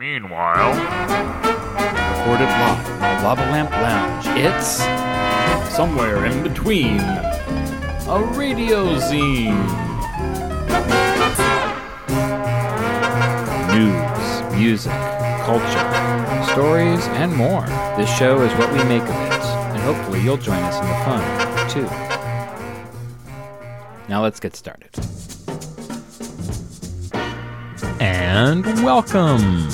Meanwhile, Recorded live from the Lava Lamp Lounge. It's somewhere in between a radio zine. News, music, culture, stories, and more. This show is what we make of it, and hopefully you'll join us in the fun, too. Now let's get started. And welcome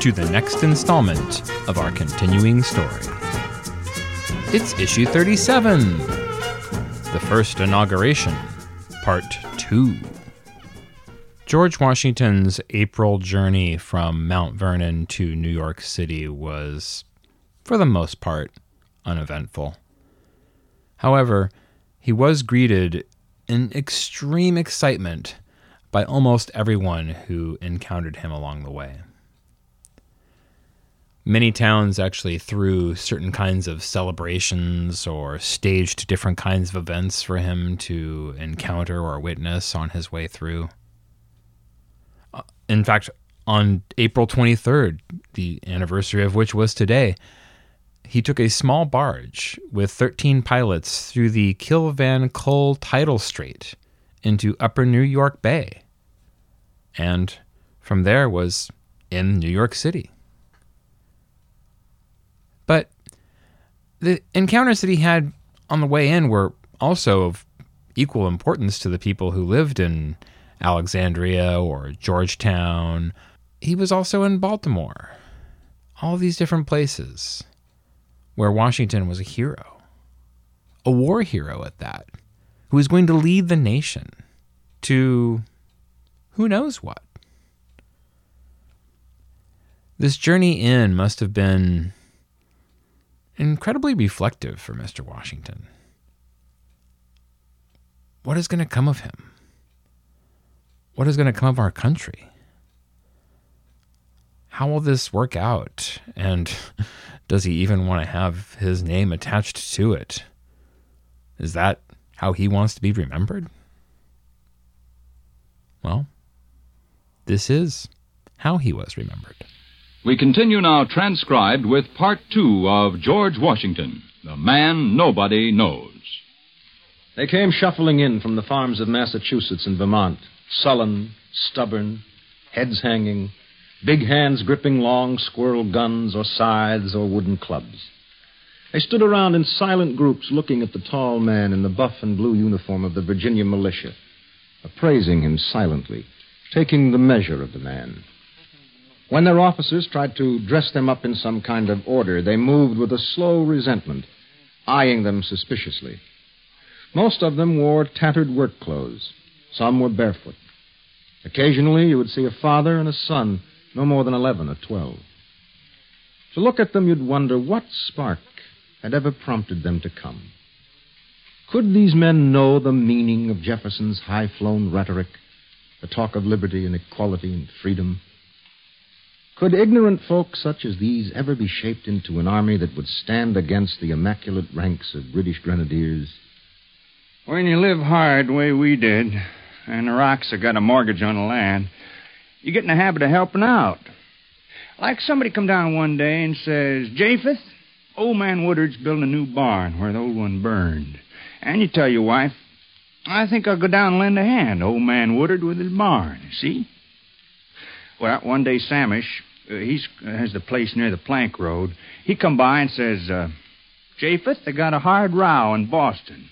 to the next installment of our continuing story. It's issue 37, the first inauguration, part 2. George Washington's April journey from Mount Vernon to New York City was, for the most part, uneventful. However, he was greeted in extreme excitement by almost everyone who encountered him along the way. Many towns actually threw certain kinds of celebrations or staged different kinds of events for him to encounter or witness on his way through. Uh, In fact, on April 23rd, the anniversary of which was today, he took a small barge with 13 pilots through the Kill Van Kull Tidal Strait into Upper New York Bay. And from there was in New York City. But the encounters that he had on the way in were also of equal importance to the people who lived in Alexandria or Georgetown. He was also in Baltimore. All these different places where Washington was a hero, a war hero at that, who was going to lead the nation to who knows what. This journey in must have been incredibly reflective for Mr. Washington. What is going to come of him? What is going to come of our country? How will this work out? And does he even want to have his name attached to it? Is that how he wants to be remembered? Well, this is how he was remembered. We continue now transcribed with part two of George Washington, the man nobody knows. They came shuffling in from the farms of Massachusetts and Vermont, sullen, stubborn, heads hanging, big hands gripping long squirrel guns or scythes or wooden clubs. They stood around in silent groups looking at the tall man in the buff and blue uniform of the Virginia militia, appraising him silently, taking the measure of the man. When their officers tried to dress them up in some kind of order, they moved with a slow resentment, eyeing them suspiciously. Most of them wore tattered work clothes. Some were barefoot. Occasionally, you would see a father and a son, no more than 11 or 12. To look at them, you'd wonder what spark had ever prompted them to come. Could these men know the meaning of Jefferson's high flown rhetoric, the talk of liberty and equality and freedom? Could ignorant folk such as these ever be shaped into an army that would stand against the immaculate ranks of British grenadiers? When you live hard the way we did, and the rocks have got a mortgage on the land, you get in the habit of helping out. Like somebody come down one day and says, Japheth, old man Woodard's building a new barn where the old one burned. And you tell your wife, I think I'll go down and lend a hand old man Woodard with his barn, see? Well, one day Samish, uh, he has the place near the plank road, he come by and says, uh, Japheth, they got a hard row in Boston.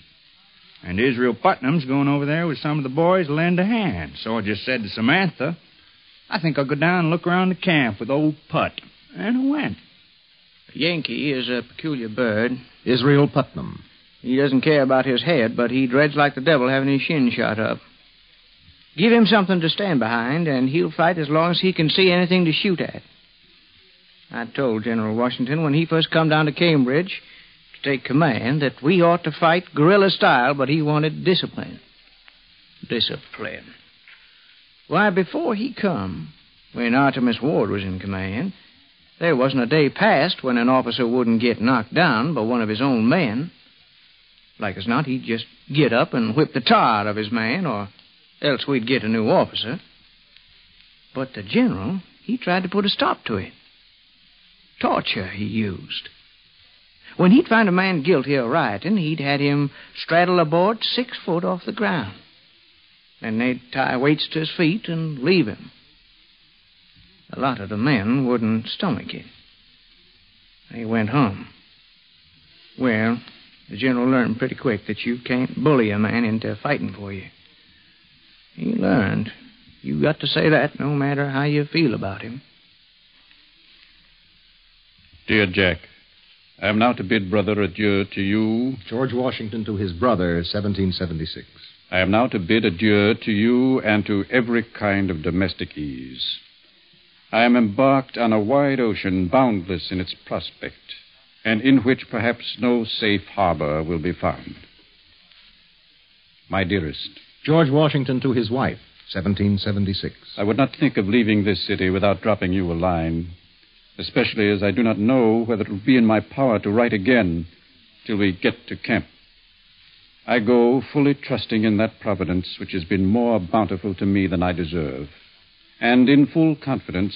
And Israel Putnam's going over there with some of the boys to lend a hand. So I just said to Samantha, I think I'll go down and look around the camp with old Put. And I went. A Yankee is a peculiar bird. Israel Putnam. He doesn't care about his head, but he dreads like the devil having his shin shot up. Give him something to stand behind, and he'll fight as long as he can see anything to shoot at. I told General Washington when he first come down to Cambridge to take command that we ought to fight guerrilla style, but he wanted discipline. Discipline. Why, before he come, when Artemas Ward was in command, there wasn't a day passed when an officer wouldn't get knocked down by one of his own men. Like as not, he'd just get up and whip the tar out of his man, or else we'd get a new officer. But the general, he tried to put a stop to it. Torture he used. When he'd find a man guilty of rioting, he'd had him straddle a board six foot off the ground. Then they'd tie weights to his feet and leave him. A lot of the men wouldn't stomach it. They went home. Well, the general learned pretty quick that you can't bully a man into fighting for you. He learned. You got to say that no matter how you feel about him. Dear Jack, I am now to bid brother adieu to you. George Washington to his brother, 1776. I am now to bid adieu to you and to every kind of domestic ease. I am embarked on a wide ocean, boundless in its prospect, and in which perhaps no safe harbor will be found. My dearest, George Washington to his wife, 1776. I would not think of leaving this city without dropping you a line, especially as I do not know whether it will be in my power to write again till we get to camp. I go fully trusting in that providence which has been more bountiful to me than I deserve, and in full confidence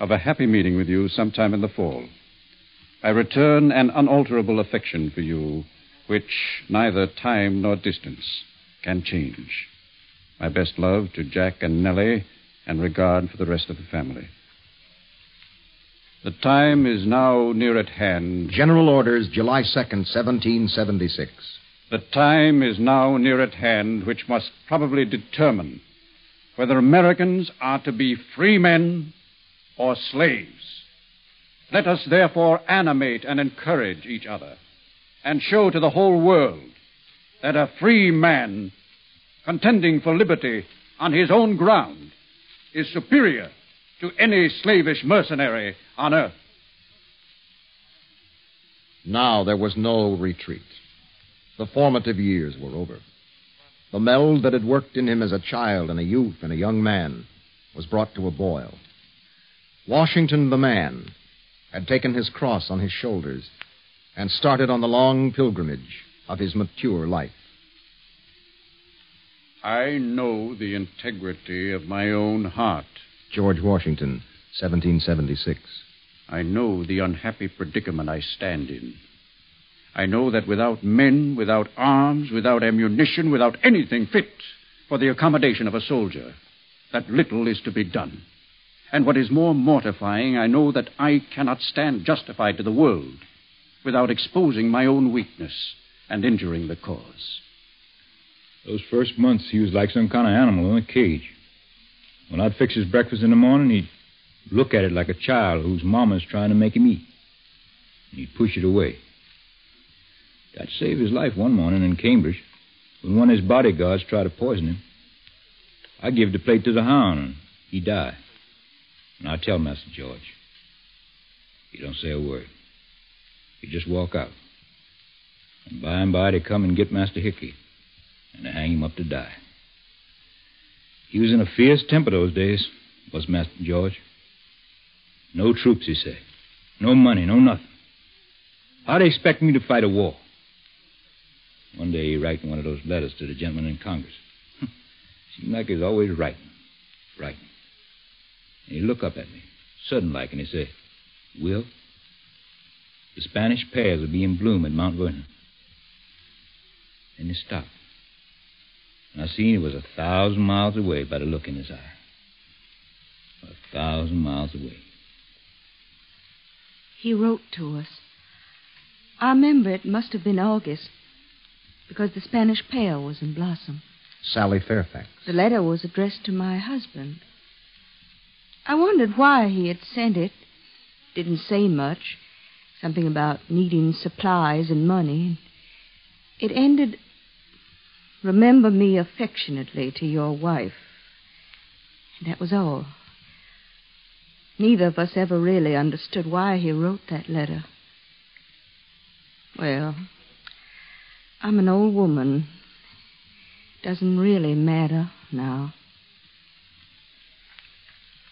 of a happy meeting with you sometime in the fall. I return an unalterable affection for you, which neither time nor distance can change. My best love to Jack and Nellie, and regard for the rest of the family. The time is now near at hand. General Orders, July 2nd, 1776. The time is now near at hand which must probably determine whether Americans are to be free men or slaves. Let us therefore animate and encourage each other and show to the whole world that a free man contending for liberty on his own ground is superior to any slavish mercenary on earth. Now there was no retreat. The formative years were over. The meld that had worked in him as a child and a youth and a young man was brought to a boil. Washington the man had taken his cross on his shoulders and started on the long pilgrimage of his mature life. I know the integrity of my own heart. George Washington, 1776. I know the unhappy predicament I stand in. I know that without men, without arms, without ammunition, without anything fit for the accommodation of a soldier, that little is to be done. And what is more mortifying, I know that I cannot stand justified to the world without exposing my own weakness and injuring the cause. Those first months, he was like some kind of animal in a cage. When I'd fix his breakfast in the morning, he'd look at it like a child whose mama's trying to make him eat. And He'd push it away. That saved his life one morning in Cambridge when one of his bodyguards tried to poison him. I give the plate to the hound, and he died. And I tell Master George, he don't say a word. He just walk out. And by and by they come and get Master Hickey, and hang him up to die. He was in a fierce temper those days, was Master George. No troops, he said. No money, no nothing. How'd they expect me to fight a war? One day he writing one of those letters to the gentleman in Congress. Seemed like he was always writing, writing. And he look up at me, sudden like, and he said, Will, the Spanish pears will be in bloom at Mount Vernon. And he stopped. And I seen he was a thousand miles away by the look in his eye. A thousand miles away. He wrote to us. I remember it must have been August because the Spanish pear was in blossom. Sally Fairfax. The letter was addressed to my husband. I wondered why he had sent it. Didn't say much. Something about needing supplies and money. It ended, Remember me affectionately to your wife. And that was all. Neither of us ever really understood why he wrote that letter. Well, I'm an old woman. Doesn't really matter now.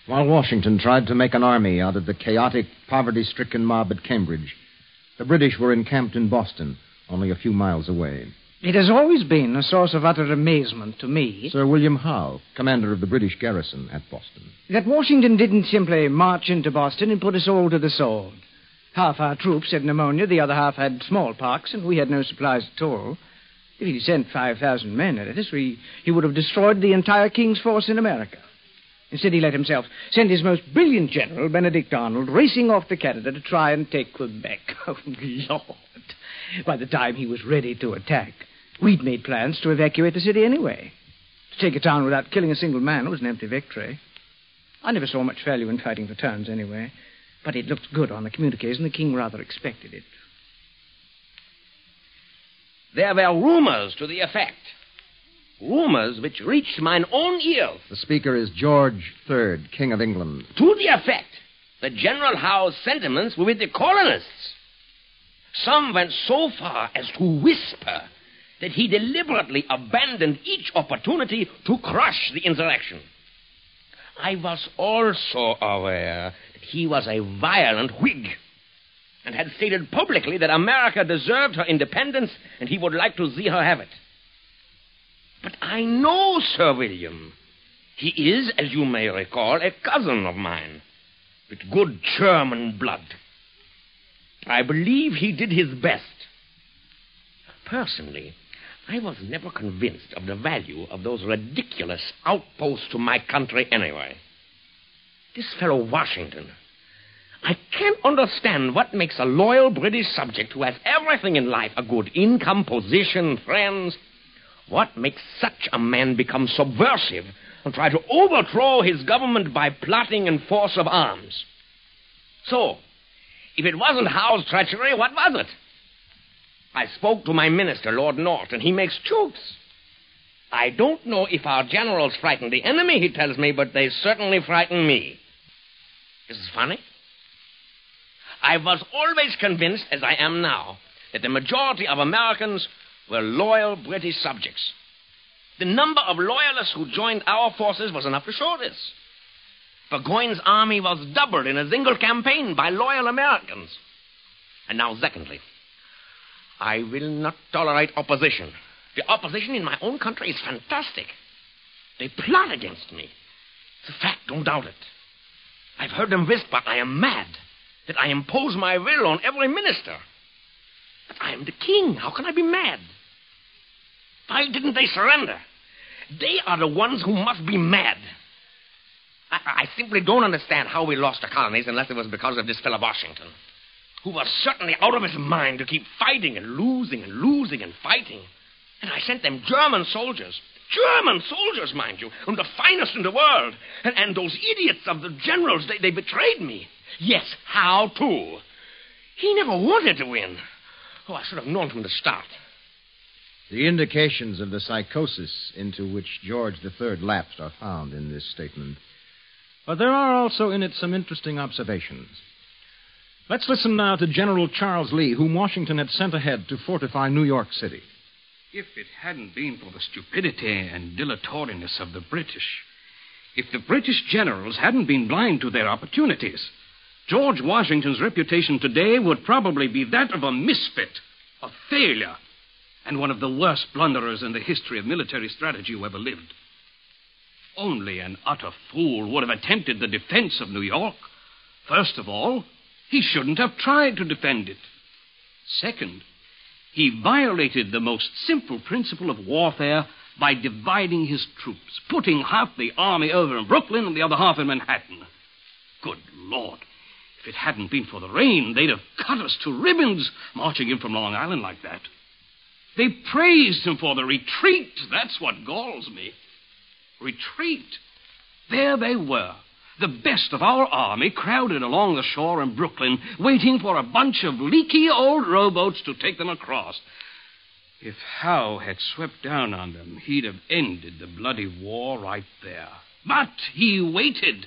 While Washington tried to make an army out of the chaotic, poverty stricken mob at Cambridge, the British were encamped in Boston, only a few miles away. It has always been a source of utter amazement to me Sir William Howe, commander of the British garrison at Boston. that Washington didn't simply march into Boston and put us all to the sword. Half our troops had pneumonia, the other half had smallpox, and we had no supplies at all. If he'd sent 5,000 men at us, we, he would have destroyed the entire King's force in America. Instead, he let himself send his most brilliant general, Benedict Arnold, racing off to Canada to try and take Quebec. Oh, Lord. By the time he was ready to attack, we'd made plans to evacuate the city anyway. To take a town without killing a single man was an empty victory. I never saw much value in fighting for towns anyway, but it looked good on the communiques, and the king rather expected it. There were rumors to the effect. Rumors which reached mine own ears The speaker is George III, King of England. to the effect that General Howe's sentiments were with the colonists. Some went so far as to whisper that he deliberately abandoned each opportunity to crush the insurrection. I was also aware that he was a violent Whig and had stated publicly that America deserved her independence and he would like to see her have it. But I know Sir William. He is, as you may recall, a cousin of mine, with good German blood. I believe he did his best. Personally, I was never convinced of the value of those ridiculous outposts to my country anyway. This fellow Washington. I can't understand what makes a loyal British subject who has everything in life a good income, position, friends. What makes such a man become subversive and try to overthrow his government by plotting and force of arms? So, if it wasn't Howe's treachery, what was it? I spoke to my minister, Lord North, and he makes jokes. I don't know if our generals frighten the enemy, he tells me, but they certainly frighten me. Is this funny? I was always convinced, as I am now, that the majority of Americans were loyal British subjects. The number of loyalists who joined our forces was enough to show this. Burgoyne's army was doubled in a single campaign by loyal Americans. And now, secondly, I will not tolerate opposition. The opposition in my own country is fantastic. They plot against me. It's a fact, don't doubt it. I've heard them whisper I am mad, that I impose my will on every minister. But I am the king. How can I be mad? Why didn't they surrender? They are the ones who must be mad. I, I simply don't understand how we lost the colonies unless it was because of this fellow Washington, who was certainly out of his mind to keep fighting and losing and losing and fighting. And I sent them German soldiers. German soldiers, mind you, and the finest in the world. And, and those idiots of the generals, they, they betrayed me. Yes, Howe too? He never wanted to win. Oh, I should have known from the start. The indications of the psychosis into which George III lapsed are found in this statement. But there are also in it some interesting observations. Let's listen now to General Charles Lee, whom Washington had sent ahead to fortify New York City. If it hadn't been for the stupidity and dilatoriness of the British, if the British generals hadn't been blind to their opportunities, George Washington's reputation today would probably be that of a misfit, a failure, and one of the worst blunderers in the history of military strategy who ever lived. Only an utter fool would have attempted the defense of New York. First of all, he shouldn't have tried to defend it. Second, he violated the most simple principle of warfare by dividing his troops, putting half the army over in Brooklyn and the other half in Manhattan. Good Lord. If it hadn't been for the rain, they'd have cut us to ribbons marching in from Long Island like that. They praised him for the retreat. That's what galls me. Retreat. There they were, the best of our army crowded along the shore in Brooklyn, waiting for a bunch of leaky old rowboats to take them across. If Howe had swept down on them, he'd have ended the bloody war right there. But he waited.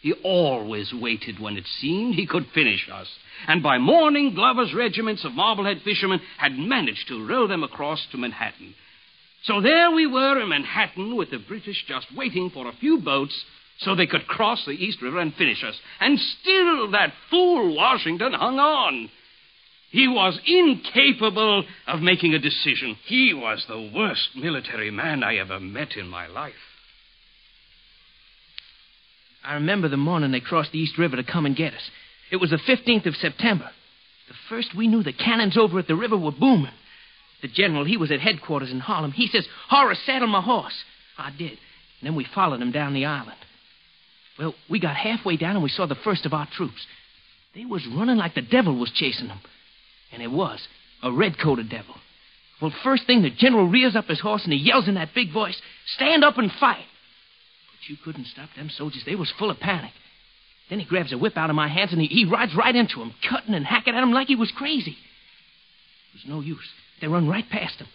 He always waited when it seemed he could finish us. And by morning, Glover's regiments of Marblehead fishermen had managed to row them across to Manhattan. So there we were in Manhattan with the British just waiting for a few boats so they could cross the East River and finish us. And still that fool Washington hung on. He was incapable of making a decision. He was the worst military man I ever met in my life. I remember the morning they crossed the East River to come and get us. It was the 15th of September. The first we knew, the cannons over at the river were booming. The general, he was at headquarters in Harlem. He says, Horace, saddle my horse. I did. And then we followed him down the island. Well, we got halfway down and we saw the first of our troops. They was running like the devil was chasing them. And it was, a red-coated devil. Well, first thing, the general rears up his horse and he yells in that big voice, Stand up and fight. But you couldn't stop them soldiers. They was full of panic. Then he grabs a whip out of my hands and he, he rides right into him, cutting and hacking at him like he was crazy. It was no use. They run right past him.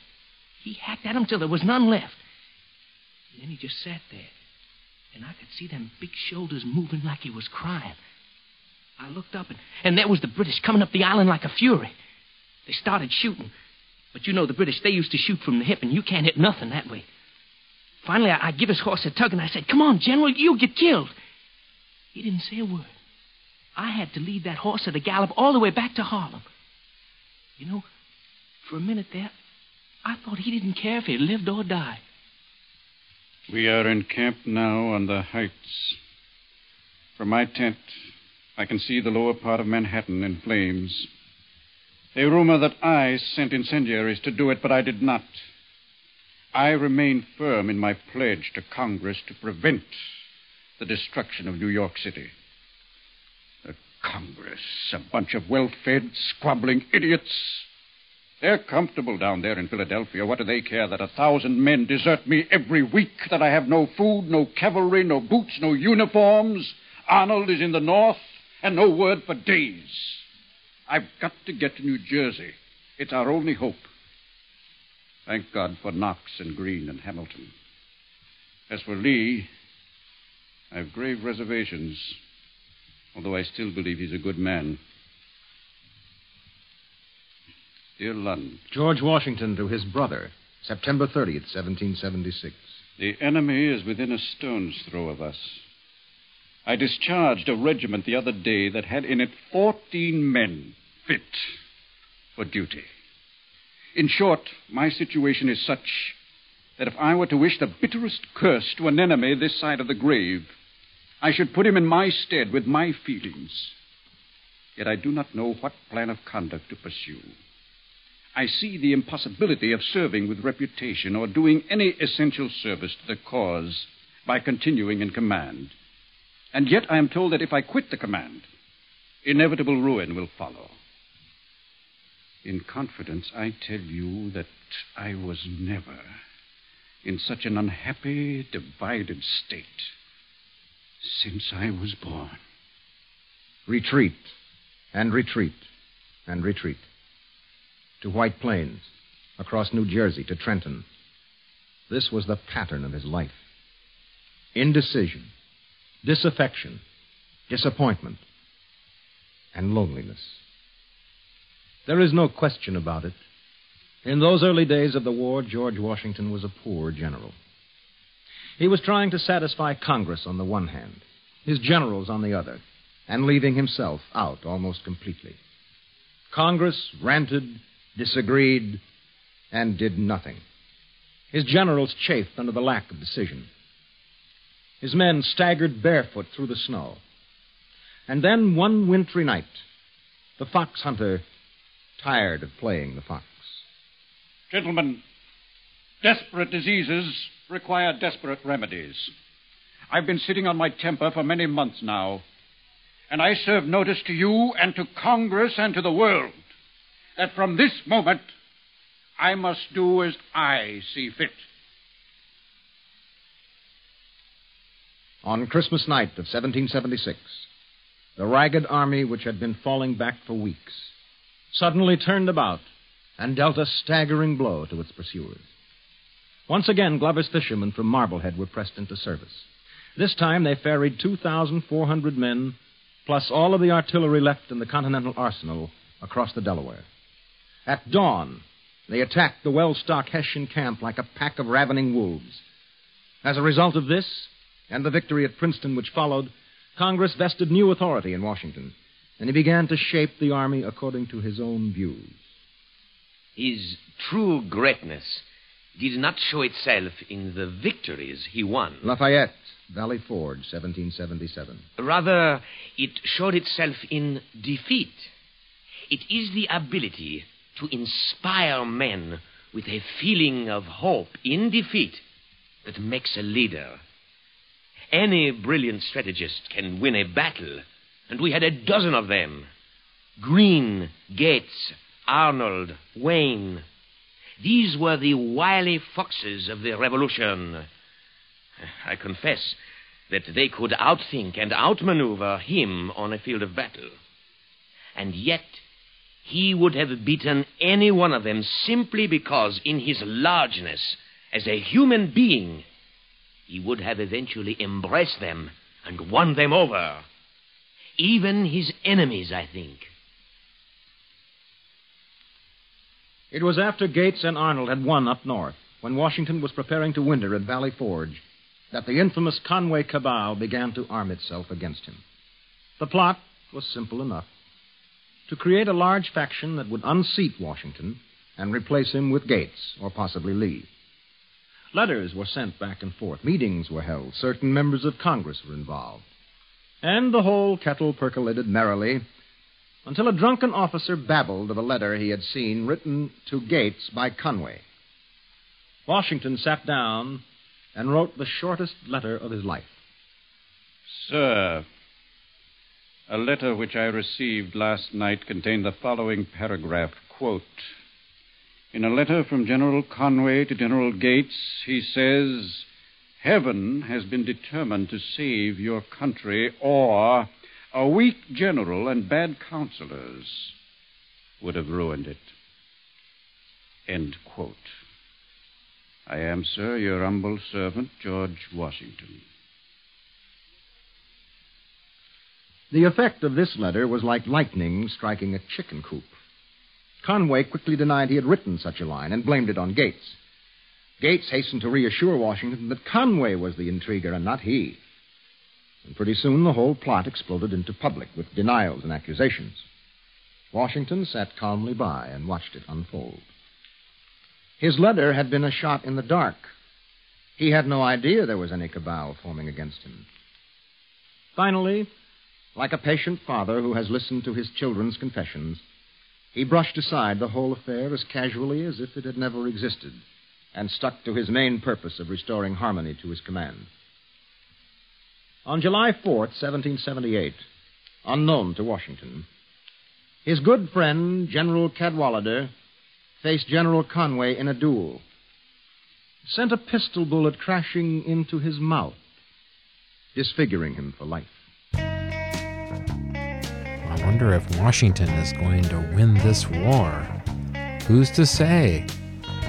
He hacked at him till there was none left. And then he just sat there. And I could see them big shoulders moving like he was crying. I looked up, and, and there was the British coming up the island like a fury. They started shooting. But you know the British, they used to shoot from the hip, and you can't hit nothing that way. Finally, I, I give his horse a tug, and I said, Come on, General, you'll get killed. He didn't say a word. I had to lead that horse at a gallop all the way back to Harlem. You know, for a minute there, I thought he didn't care if he lived or died. We are in camp now on the heights. From my tent, I can see the lower part of Manhattan in flames. They rumor that I sent incendiaries to do it, but I did not. I remain firm in my pledge to Congress to prevent the destruction of New York City. The Congress, a bunch of well fed, squabbling idiots. They're comfortable down there in Philadelphia. What do they care that a thousand men desert me every week, that I have no food, no cavalry, no boots, no uniforms? Arnold is in the north, and no word for days. I've got to get to New Jersey. It's our only hope. Thank God for Knox and Greene and Hamilton. As for Lee, I've grave reservations, although I still believe he's a good man. Dear Lund. George Washington to his brother, September 30th, 1776. The enemy is within a stone's throw of us. I discharged a regiment the other day that had in it 14 men fit for duty. In short, my situation is such that if I were to wish the bitterest curse to an enemy this side of the grave, I should put him in my stead with my feelings. Yet I do not know what plan of conduct to pursue. I see the impossibility of serving with reputation or doing any essential service to the cause by continuing in command. And yet I am told that if I quit the command, inevitable ruin will follow. In confidence, I tell you that I was never in such an unhappy, divided state since I was born. Retreat, and retreat, and retreat. To White Plains, across New Jersey to Trenton. This was the pattern of his life indecision, disaffection, disappointment, and loneliness. There is no question about it. In those early days of the war, George Washington was a poor general. He was trying to satisfy Congress on the one hand, his generals on the other, and leaving himself out almost completely. Congress ranted, disagreed, and did nothing. His generals chafed under the lack of decision. His men staggered barefoot through the snow. And then one wintry night, the fox hunter tired of playing the fox. Gentlemen, desperate diseases require desperate remedies. I've been sitting on my temper for many months now, and I serve notice to you and to Congress and to the world that from this moment I must do as I see fit. On Christmas night of 1776, the ragged army which had been falling back for weeks suddenly turned about and dealt a staggering blow to its pursuers. Once again, Glover's fishermen from Marblehead were pressed into service. This time they ferried 2,400 men, plus all of the artillery left in the Continental Arsenal, across the Delaware. At dawn, they attacked the well stocked Hessian camp like a pack of ravening wolves. As a result of this, and the victory at Princeton which followed, Congress vested new authority in Washington. and he began to shape the army according to his own views. His true greatness did not show itself in the victories he won. Lafayette, Valley Forge, 1777. Rather, it showed itself in defeat. It is the ability to inspire men with a feeling of hope in defeat that makes a leader. Any brilliant strategist can win a battle, and we had a dozen of them. Greene, Gates, Arnold, Wayne. These were the wily foxes of the Revolution. I confess that they could outthink and outmaneuver him on a field of battle. And yet, he would have beaten any one of them simply because, in his largeness as a human being, he would have eventually embraced them and won them over. Even his enemies, I think. It was after Gates and Arnold had won up north, when Washington was preparing to winter at Valley Forge, that the infamous Conway cabal began to arm itself against him. The plot was simple enough to create a large faction that would unseat Washington and replace him with Gates or possibly Lee. Letters were sent back and forth, meetings were held, certain members of Congress were involved. And the whole kettle percolated merrily until a drunken officer babbled of a letter he had seen written to Gates by Conway. Washington sat down and wrote the shortest letter of his life. Sir, a letter which I received last night contained the following paragraph quote, In a letter from General Conway to General Gates, he says, Heaven has been determined to save your country, or a weak general and bad counselors would have ruined it. End quote. I am, sir, your humble servant, George Washington. The effect of this letter was like lightning striking a chicken coop. Conway quickly denied he had written such a line and blamed it on Gates. Gates hastened to reassure Washington that Conway was the intriguer and not he. And pretty soon the whole plot exploded into public with denials and accusations. Washington sat calmly by and watched it unfold. His letter had been a shot in the dark. He had no idea there was any cabal forming against him. Finally, like a patient father who has listened to his children's confessions, he brushed aside the whole affair as casually as if it had never existed and stuck to his main purpose of restoring harmony to his command. On July 4th, 1778, unknown to Washington, his good friend, General Cadwalader, faced General Conway in a duel. Sent a pistol bullet crashing into his mouth, disfiguring him for life. I wonder if Washington is going to win this war. Who's to say?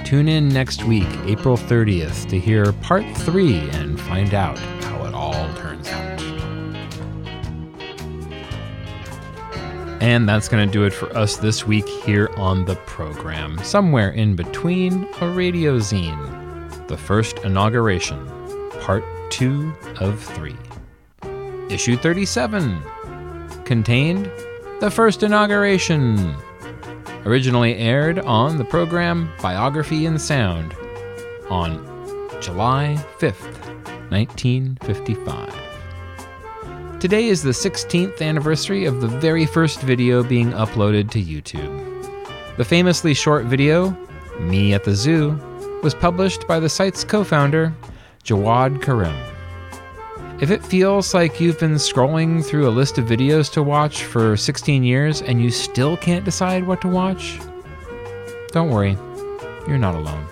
Tune in next week, April 30th, to hear part three and find out how it all turns out. And that's going to do it for us this week here on the program. Somewhere in between a radio zine, the first inauguration, part two of three. Issue 37 contained the first inauguration. Originally aired on the program Biography in Sound on July 5th, 1955. Today is the 16th anniversary of the very first video being uploaded to YouTube. The famously short video, Me at the Zoo, was published by the site's co founder, Jawed Karim. If it feels like you've been scrolling through a list of videos to watch for 16 years and you still can't decide what to watch, don't worry, you're not alone.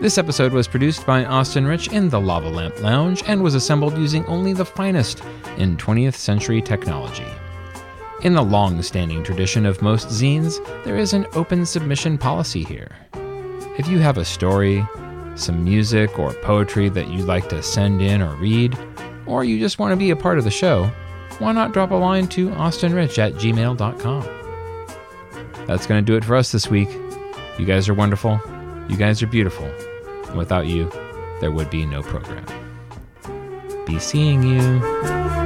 This episode was produced by Austin Rich in the Lava Lamp Lounge and was assembled using only the finest in 20th century technology. In the long standing tradition of most zines, there is an open submission policy here. If you have a story, some music, or poetry that you'd like to send in or read, or you just want to be a part of the show, why not drop a line to austinrich at gmail.com? That's going to do it for us this week. You guys are wonderful. You guys are beautiful. Without you, there would be no program. Be seeing you.